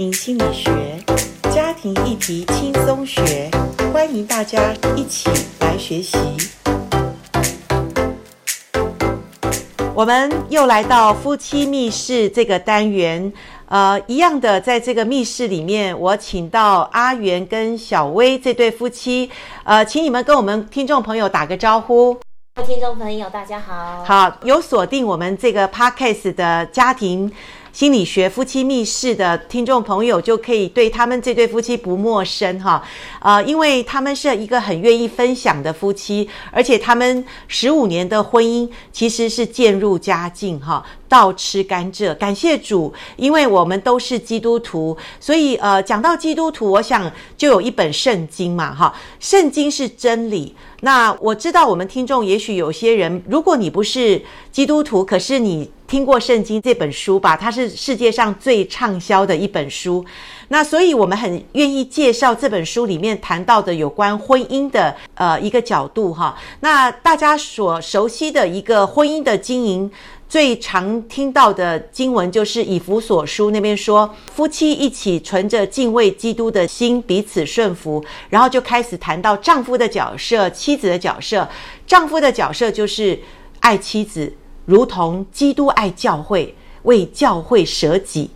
庭心理学，家庭议题轻松学，欢迎大家一起来学习。我们又来到夫妻密室这个单元，呃，一样的，在这个密室里面，我请到阿元跟小薇这对夫妻，呃，请你们跟我们听众朋友打个招呼。听众朋友，大家好。好，有锁定我们这个 Podcast 的家庭心理学夫妻密室的听众朋友，就可以对他们这对夫妻不陌生哈。呃，因为他们是一个很愿意分享的夫妻，而且他们十五年的婚姻其实是渐入佳境哈。倒吃甘蔗，感谢主，因为我们都是基督徒，所以呃，讲到基督徒，我想就有一本圣经嘛，哈，圣经是真理。那我知道我们听众也许有些人，如果你不是基督徒，可是你听过圣经这本书吧，它是世界上最畅销的一本书。那所以我们很愿意介绍这本书里面谈到的有关婚姻的呃一个角度哈。那大家所熟悉的一个婚姻的经营。最常听到的经文就是以弗所书那边说，夫妻一起存着敬畏基督的心，彼此顺服，然后就开始谈到丈夫的角色、妻子的角色。丈夫的角色就是爱妻子，如同基督爱教会，为教会舍己；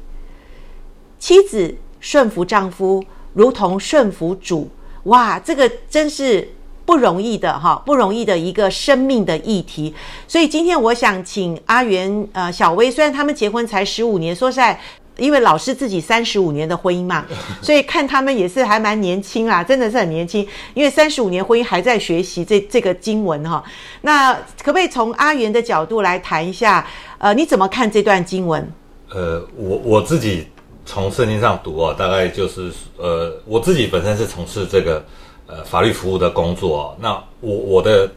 妻子顺服丈夫，如同顺服主。哇，这个真是。不容易的哈，不容易的一个生命的议题。所以今天我想请阿元、呃小薇，虽然他们结婚才十五年，说实在，因为老师自己三十五年的婚姻嘛，所以看他们也是还蛮年轻啦，真的是很年轻。因为三十五年婚姻还在学习这这个经文哈。那可不可以从阿元的角度来谈一下？呃，你怎么看这段经文？呃，我我自己从圣经上读啊，大概就是呃，我自己本身是从事这个。呃，法律服务的工作，那我我的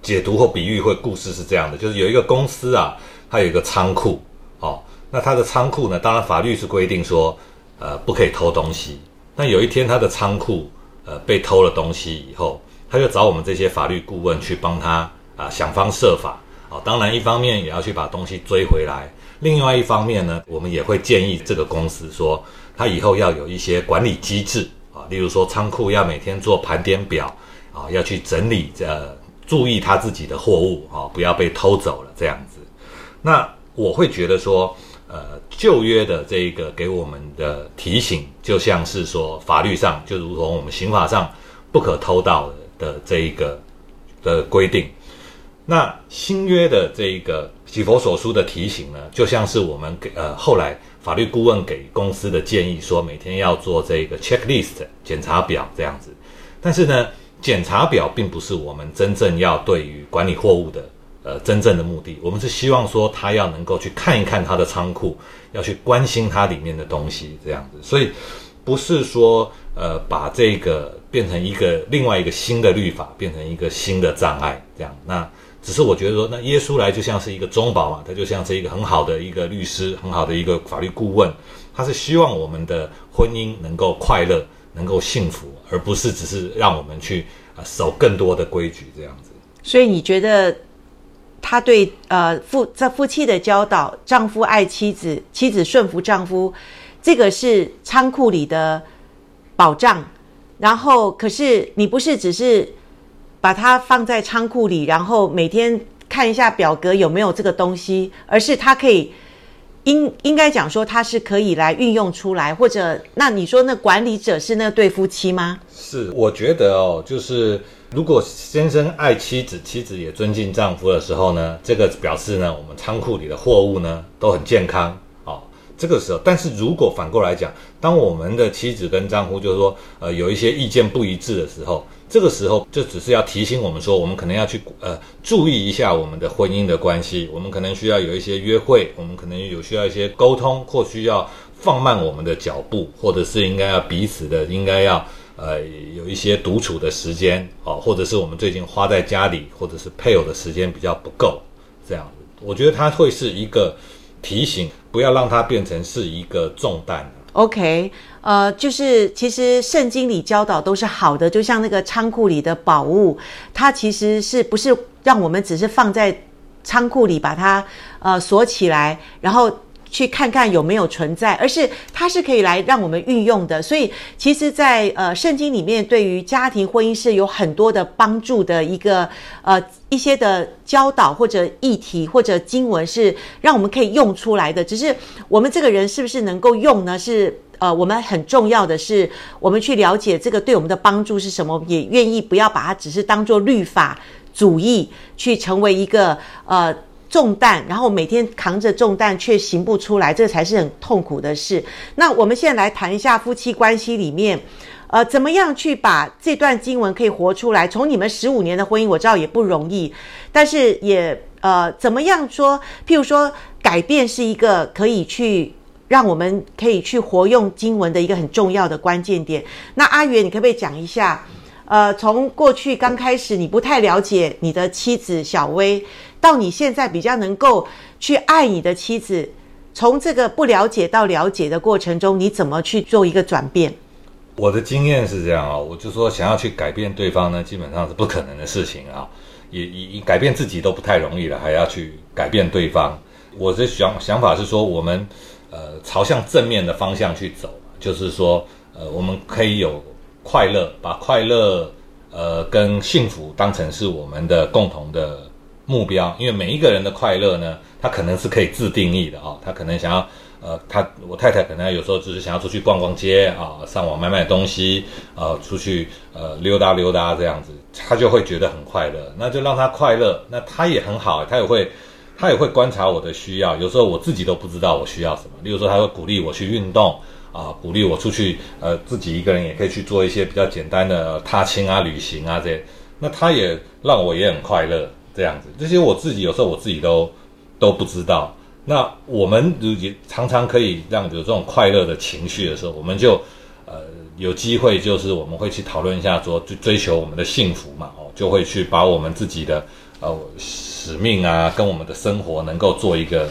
解读或比喻或故事是这样的，就是有一个公司啊，它有一个仓库，哦，那他的仓库呢，当然法律是规定说，呃，不可以偷东西。那有一天他的仓库呃被偷了东西以后，他就找我们这些法律顾问去帮他啊、想方设法，哦，当然一方面也要去把东西追回来，另外一方面呢，我们也会建议这个公司说，他以后要有一些管理机制啊。例如说，仓库要每天做盘点表，啊，要去整理，呃，注意他自己的货物，啊，不要被偷走了这样子。那我会觉得说，呃，旧约的这一个给我们的提醒，就像是说法律上，就如同我们刑法上不可偷盗的这一个的规定。那新约的这一个以佛所书的提醒呢，就像是我们给呃后来。法律顾问给公司的建议说，每天要做这个 checklist 检查表这样子。但是呢，检查表并不是我们真正要对于管理货物的呃真正的目的。我们是希望说他要能够去看一看他的仓库，要去关心它里面的东西这样子。所以不是说呃把这个变成一个另外一个新的律法，变成一个新的障碍这样。那。只是我觉得说，那耶稣来就像是一个中保嘛，他就像是一个很好的一个律师，很好的一个法律顾问，他是希望我们的婚姻能够快乐，能够幸福，而不是只是让我们去守更多的规矩这样子。所以你觉得他对呃夫在夫妻的教导，丈夫爱妻子，妻子顺服丈夫，这个是仓库里的保障。然后，可是你不是只是。把它放在仓库里，然后每天看一下表格有没有这个东西，而是它可以应应该讲说它是可以来运用出来，或者那你说那管理者是那对夫妻吗？是，我觉得哦，就是如果先生爱妻子，妻子也尊敬丈夫的时候呢，这个表示呢，我们仓库里的货物呢都很健康哦。这个时候，但是如果反过来讲，当我们的妻子跟丈夫就是说呃有一些意见不一致的时候。这个时候就只是要提醒我们说，我们可能要去呃注意一下我们的婚姻的关系，我们可能需要有一些约会，我们可能有需要一些沟通，或需要放慢我们的脚步，或者是应该要彼此的应该要呃有一些独处的时间哦，或者是我们最近花在家里或者是配偶的时间比较不够，这样，我觉得它会是一个提醒，不要让它变成是一个重担。OK，呃，就是其实圣经里教导都是好的，就像那个仓库里的宝物，它其实是不是让我们只是放在仓库里把它呃锁起来，然后去看看有没有存在，而是它是可以来让我们运用的。所以，其实在，呃圣经里面，对于家庭婚姻是有很多的帮助的一个呃一些的教导或者议题或者经文，是让我们可以用出来的。只是我们这个人是不是能够用呢？是呃，我们很重要的是，我们去了解这个对我们的帮助是什么，也愿意不要把它只是当做律法主义去成为一个呃。重担，然后每天扛着重担却行不出来，这才是很痛苦的事。那我们现在来谈一下夫妻关系里面，呃，怎么样去把这段经文可以活出来？从你们十五年的婚姻，我知道也不容易，但是也呃，怎么样说？譬如说，改变是一个可以去让我们可以去活用经文的一个很重要的关键点。那阿元，你可不可以讲一下？呃，从过去刚开始你不太了解你的妻子小薇，到你现在比较能够去爱你的妻子，从这个不了解到了解的过程中，你怎么去做一个转变？我的经验是这样啊，我就说想要去改变对方呢，基本上是不可能的事情啊，也也改变自己都不太容易了，还要去改变对方。我的想想法是说，我们呃朝向正面的方向去走，就是说呃我们可以有。快乐，把快乐，呃，跟幸福当成是我们的共同的目标。因为每一个人的快乐呢，他可能是可以自定义的啊、哦。他可能想要，呃，他我太太可能有时候只是想要出去逛逛街啊、上网买买东西，呃，出去呃溜达溜达这样子，他就会觉得很快乐。那就让他快乐，那他也很好，他也会，他也会观察我的需要。有时候我自己都不知道我需要什么。例如说，他会鼓励我去运动。啊，鼓励我出去，呃，自己一个人也可以去做一些比较简单的踏青啊、旅行啊这些。那他也让我也很快乐，这样子。这些我自己有时候我自己都都不知道。那我们也常常可以让有这种快乐的情绪的时候，我们就呃有机会，就是我们会去讨论一下，说追追求我们的幸福嘛，哦，就会去把我们自己的呃使命啊，跟我们的生活能够做一个。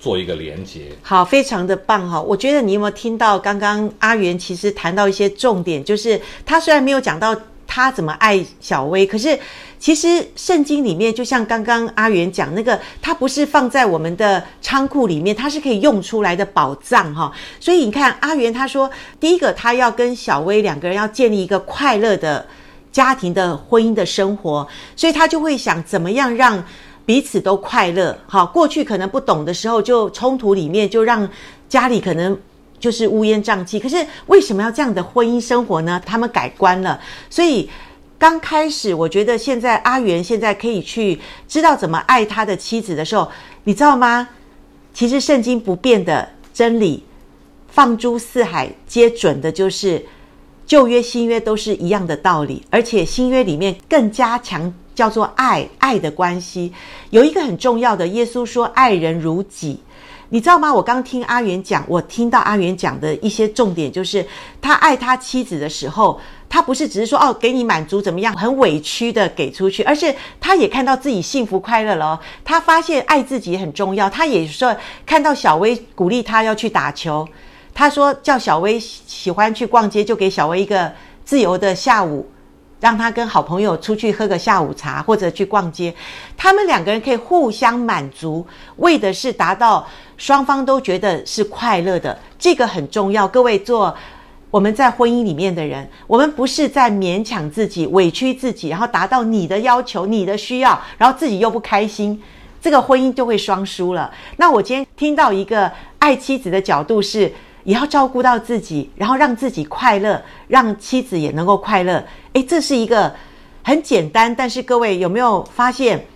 做一个连接，好，非常的棒哈！我觉得你有没有听到刚刚阿元其实谈到一些重点，就是他虽然没有讲到他怎么爱小薇，可是其实圣经里面就像刚刚阿元讲那个，他不是放在我们的仓库里面，他是可以用出来的宝藏哈。所以你看阿元他说，第一个他要跟小薇两个人要建立一个快乐的家庭的婚姻的生活，所以他就会想怎么样让。彼此都快乐，好，过去可能不懂的时候，就冲突里面就让家里可能就是乌烟瘴气。可是为什么要这样的婚姻生活呢？他们改观了，所以刚开始我觉得现在阿元现在可以去知道怎么爱他的妻子的时候，你知道吗？其实圣经不变的真理，放诸四海皆准的，就是旧约新约都是一样的道理，而且新约里面更加强。叫做爱，爱的关系有一个很重要的，耶稣说爱人如己，你知道吗？我刚听阿元讲，我听到阿元讲的一些重点，就是他爱他妻子的时候，他不是只是说哦给你满足怎么样，很委屈的给出去，而是他也看到自己幸福快乐了。他发现爱自己很重要，他也说看到小薇鼓励他要去打球，他说叫小薇喜欢去逛街，就给小薇一个自由的下午。让他跟好朋友出去喝个下午茶，或者去逛街，他们两个人可以互相满足，为的是达到双方都觉得是快乐的，这个很重要。各位做我们在婚姻里面的人，我们不是在勉强自己、委屈自己，然后达到你的要求、你的需要，然后自己又不开心，这个婚姻就会双输了。那我今天听到一个爱妻子的角度是。也要照顾到自己，然后让自己快乐，让妻子也能够快乐。诶，这是一个很简单，但是各位有没有发现，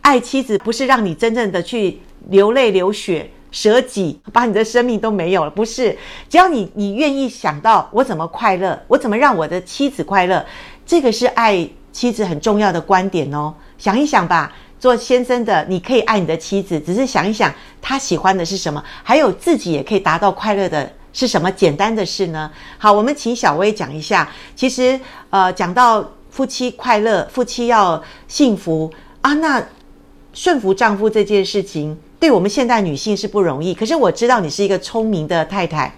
爱妻子不是让你真正的去流泪流血、舍己，把你的生命都没有了？不是，只要你你愿意想到我怎么快乐，我怎么让我的妻子快乐，这个是爱妻子很重要的观点哦。想一想吧。做先生的，你可以爱你的妻子，只是想一想他喜欢的是什么，还有自己也可以达到快乐的是什么简单的事呢？好，我们请小薇讲一下。其实，呃，讲到夫妻快乐，夫妻要幸福啊，那顺服丈夫这件事情，对我们现代女性是不容易。可是我知道你是一个聪明的太太，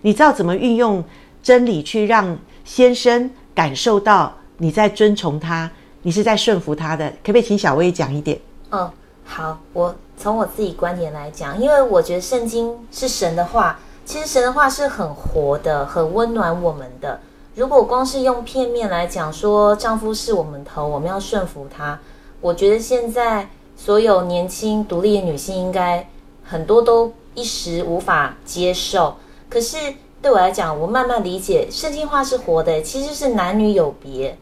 你知道怎么运用真理去让先生感受到你在尊崇他。你是在顺服他的，可不可以请小薇讲一点？嗯，好，我从我自己观点来讲，因为我觉得圣经是神的话，其实神的话是很活的，很温暖我们的。如果光是用片面来讲说，丈夫是我们头，我们要顺服他，我觉得现在所有年轻独立的女性应该很多都一时无法接受。可是对我来讲，我慢慢理解，圣经话是活的，其实是男女有别。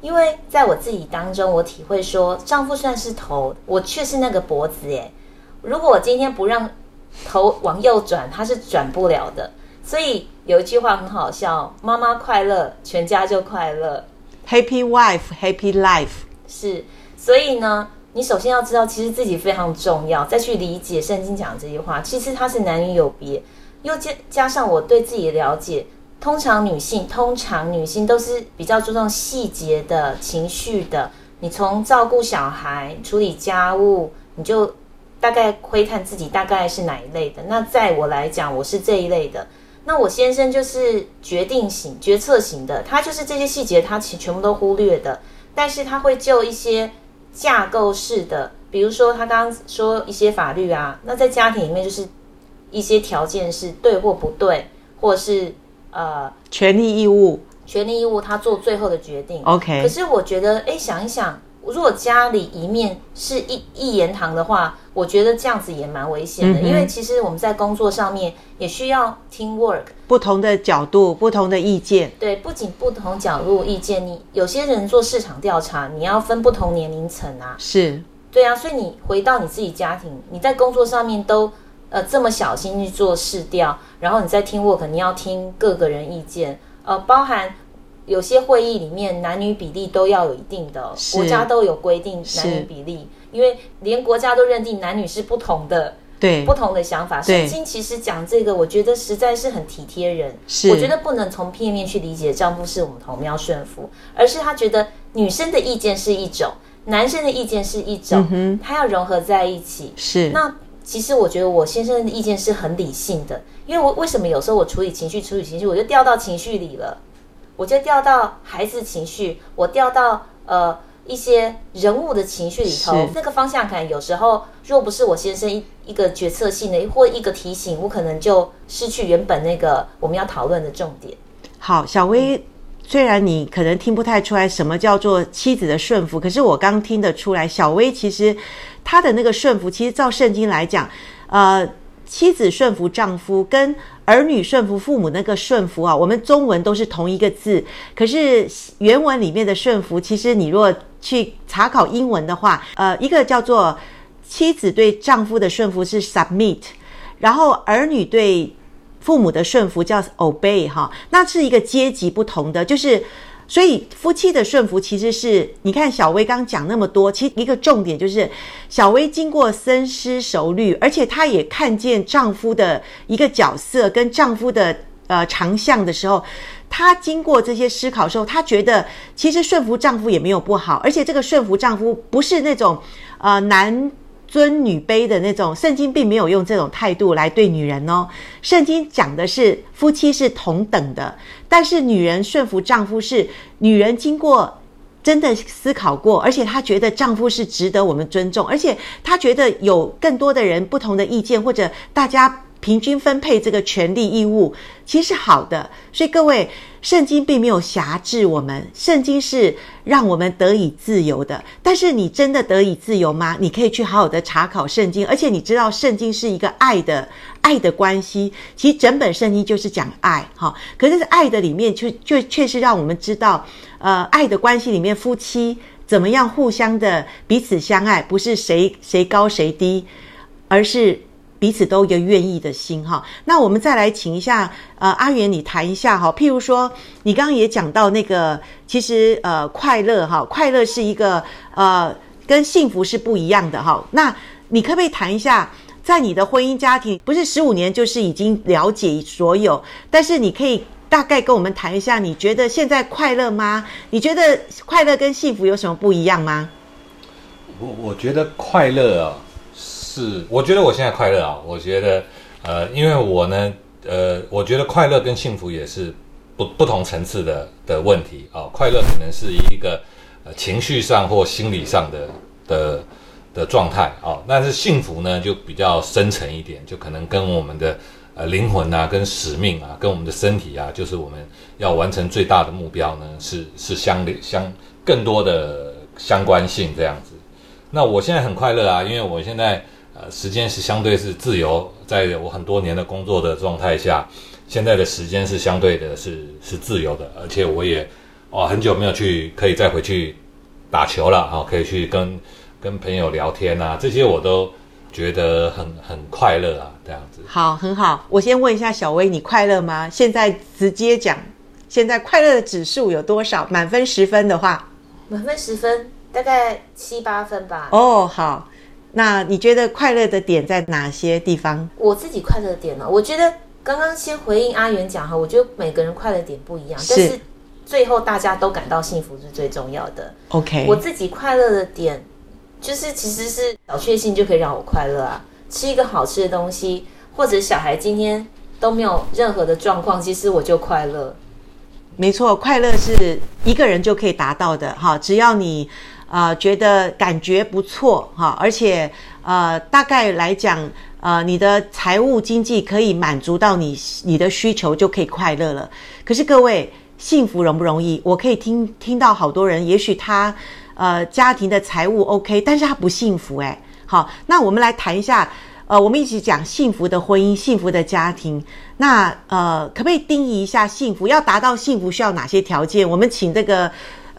因为在我自己当中，我体会说，丈夫算是头，我却是那个脖子。耶。如果我今天不让头往右转，他是转不了的。所以有一句话很好笑：妈妈快乐，全家就快乐。Happy wife, happy life。是，所以呢，你首先要知道，其实自己非常重要，再去理解圣经讲的这句话。其实它是男女有别，又加加上我对自己的了解。通常女性，通常女性都是比较注重细节的情绪的。你从照顾小孩、处理家务，你就大概窥探自己大概是哪一类的。那在我来讲，我是这一类的。那我先生就是决定型、决策型的，他就是这些细节他其实全部都忽略的，但是他会就一些架构式的，比如说他刚刚说一些法律啊，那在家庭里面就是一些条件是对或不对，或是呃权利义务、权利义务，他做最后的决定。OK，可是我觉得，哎，想一想。如果家里一面是一一言堂的话，我觉得这样子也蛮危险的，嗯、因为其实我们在工作上面也需要 team work，不同的角度、不同的意见。对，不仅不同角度意见，你有些人做市场调查，你要分不同年龄层啊。是，对啊，所以你回到你自己家庭，你在工作上面都呃这么小心去做试调，然后你在 team work，你要听各个人意见，呃，包含。有些会议里面男女比例都要有一定的，国家都有规定男女比例，因为连国家都认定男女是不同的，对，不同的想法。圣经其实讲这个，我觉得实在是很体贴人。是，我觉得不能从片面去理解丈夫是我们头，我们要顺服，而是他觉得女生的意见是一种，男生的意见是一种，嗯、他要融合在一起。是，那其实我觉得我先生的意见是很理性的，因为我为什么有时候我处理情绪，处理情绪，我就掉到情绪里了。我就掉到孩子情绪，我掉到呃一些人物的情绪里头，那个方向感有时候若不是我先生一一个决策性的或一个提醒，我可能就失去原本那个我们要讨论的重点。好，小薇，虽然你可能听不太出来什么叫做妻子的顺服，可是我刚听得出来，小薇其实她的那个顺服，其实照圣经来讲，呃。妻子顺服丈夫，跟儿女顺服父母那个顺服啊，我们中文都是同一个字，可是原文里面的顺服，其实你若去查考英文的话，呃，一个叫做妻子对丈夫的顺服是 submit，然后儿女对父母的顺服叫 obey 哈，那是一个阶级不同的，就是。所以夫妻的顺服其实是，你看小薇刚讲那么多，其实一个重点就是，小薇经过深思熟虑，而且她也看见丈夫的一个角色跟丈夫的呃长项的时候，她经过这些思考的时候，她觉得其实顺服丈夫也没有不好，而且这个顺服丈夫不是那种呃男尊女卑的那种，圣经并没有用这种态度来对女人哦。圣经讲的是夫妻是同等的，但是女人顺服丈夫是女人经过真的思考过，而且她觉得丈夫是值得我们尊重，而且她觉得有更多的人不同的意见，或者大家平均分配这个权利义务，其实是好的。所以各位。圣经并没有辖制我们，圣经是让我们得以自由的。但是你真的得以自由吗？你可以去好好的查考圣经，而且你知道圣经是一个爱的爱的关系。其实整本圣经就是讲爱，哈。可是爱的里面却却却是让我们知道，呃，爱的关系里面夫妻怎么样互相的彼此相爱，不是谁谁高谁低，而是。彼此都有一个愿意的心哈，那我们再来请一下呃阿元，你谈一下哈，譬如说你刚刚也讲到那个，其实呃快乐哈，快乐是一个呃跟幸福是不一样的哈。那你可不可以谈一下，在你的婚姻家庭，不是十五年就是已经了解所有，但是你可以大概跟我们谈一下，你觉得现在快乐吗？你觉得快乐跟幸福有什么不一样吗？我我觉得快乐啊。是，我觉得我现在快乐啊。我觉得，呃，因为我呢，呃，我觉得快乐跟幸福也是不不同层次的的问题啊。快乐可能是一个呃情绪上或心理上的的的状态哦。但是幸福呢，就比较深沉一点，就可能跟我们的呃灵魂啊、跟使命啊、跟我们的身体啊，就是我们要完成最大的目标呢，是是相相更多的相关性这样子。那我现在很快乐啊，因为我现在呃时间是相对是自由，在我很多年的工作的状态下，现在的时间是相对的是是自由的，而且我也哦很久没有去可以再回去打球了啊，可以去跟跟朋友聊天啊，这些我都觉得很很快乐啊，这样子。好，很好。我先问一下小薇，你快乐吗？现在直接讲，现在快乐的指数有多少？满分十分的话，满分十分。大概七八分吧。哦，好，那你觉得快乐的点在哪些地方？我自己快乐的点呢？我觉得刚刚先回应阿元讲哈，我觉得每个人快乐点不一样，是但是最后大家都感到幸福是最重要的。OK，我自己快乐的点就是其实是小确幸就可以让我快乐啊，吃一个好吃的东西，或者小孩今天都没有任何的状况，其实我就快乐。没错，快乐是一个人就可以达到的哈，只要你。呃，觉得感觉不错哈，而且呃，大概来讲，呃，你的财务经济可以满足到你你的需求，就可以快乐了。可是各位，幸福容不容易？我可以听听到好多人，也许他呃家庭的财务 OK，但是他不幸福诶。好，那我们来谈一下，呃，我们一起讲幸福的婚姻、幸福的家庭。那呃，可不可以定义一下幸福？要达到幸福需要哪些条件？我们请这个。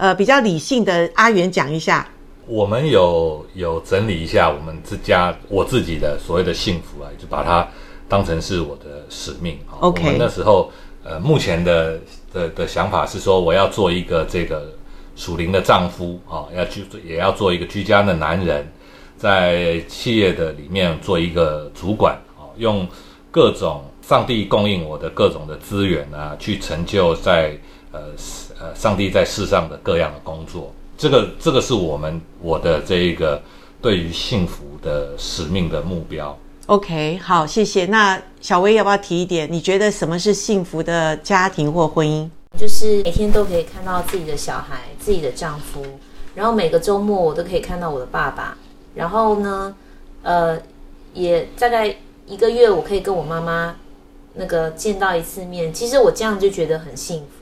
呃，比较理性的阿元讲一下，我们有有整理一下我们自家我自己的所谓的幸福啊，就把它当成是我的使命啊。OK，我们那时候呃，目前的的的想法是说，我要做一个这个属灵的丈夫啊，要去也要做一个居家的男人，在企业的里面做一个主管啊，用各种上帝供应我的各种的资源啊，去成就在呃。呃，上帝在世上的各样的工作，这个这个是我们我的这一个对于幸福的使命的目标。OK，好，谢谢。那小薇要不要提一点？你觉得什么是幸福的家庭或婚姻？就是每天都可以看到自己的小孩、自己的丈夫，然后每个周末我都可以看到我的爸爸，然后呢，呃，也大概一个月我可以跟我妈妈那个见到一次面。其实我这样就觉得很幸福。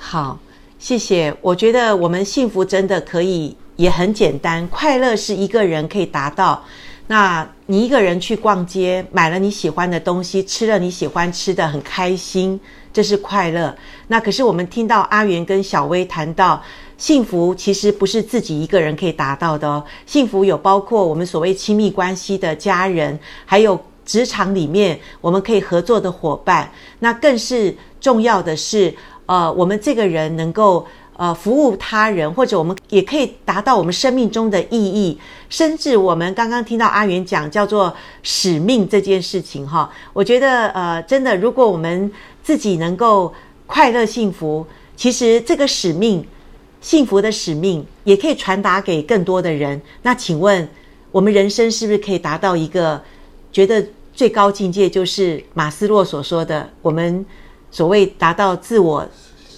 好。谢谢，我觉得我们幸福真的可以也很简单，快乐是一个人可以达到。那你一个人去逛街，买了你喜欢的东西，吃了你喜欢吃的，很开心，这是快乐。那可是我们听到阿元跟小薇谈到，幸福其实不是自己一个人可以达到的哦。幸福有包括我们所谓亲密关系的家人，还有职场里面我们可以合作的伙伴。那更是重要的是。呃，我们这个人能够呃服务他人，或者我们也可以达到我们生命中的意义，甚至我们刚刚听到阿元讲叫做使命这件事情哈，我觉得呃真的，如果我们自己能够快乐幸福，其实这个使命，幸福的使命也可以传达给更多的人。那请问，我们人生是不是可以达到一个觉得最高境界，就是马斯洛所说的我们？所谓达到自我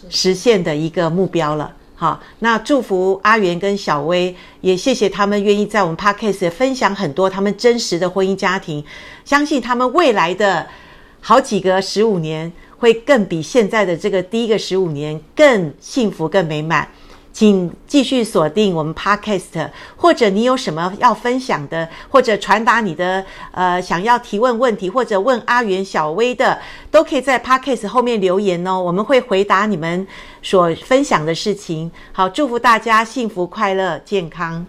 实现的一个目标了，好，那祝福阿元跟小薇，也谢谢他们愿意在我们 Podcast 分享很多他们真实的婚姻家庭，相信他们未来的好几个十五年会更比现在的这个第一个十五年更幸福、更美满。请继续锁定我们 Podcast，或者你有什么要分享的，或者传达你的呃想要提问问题，或者问阿元、小薇的，都可以在 Podcast 后面留言哦，我们会回答你们所分享的事情。好，祝福大家幸福、快乐、健康。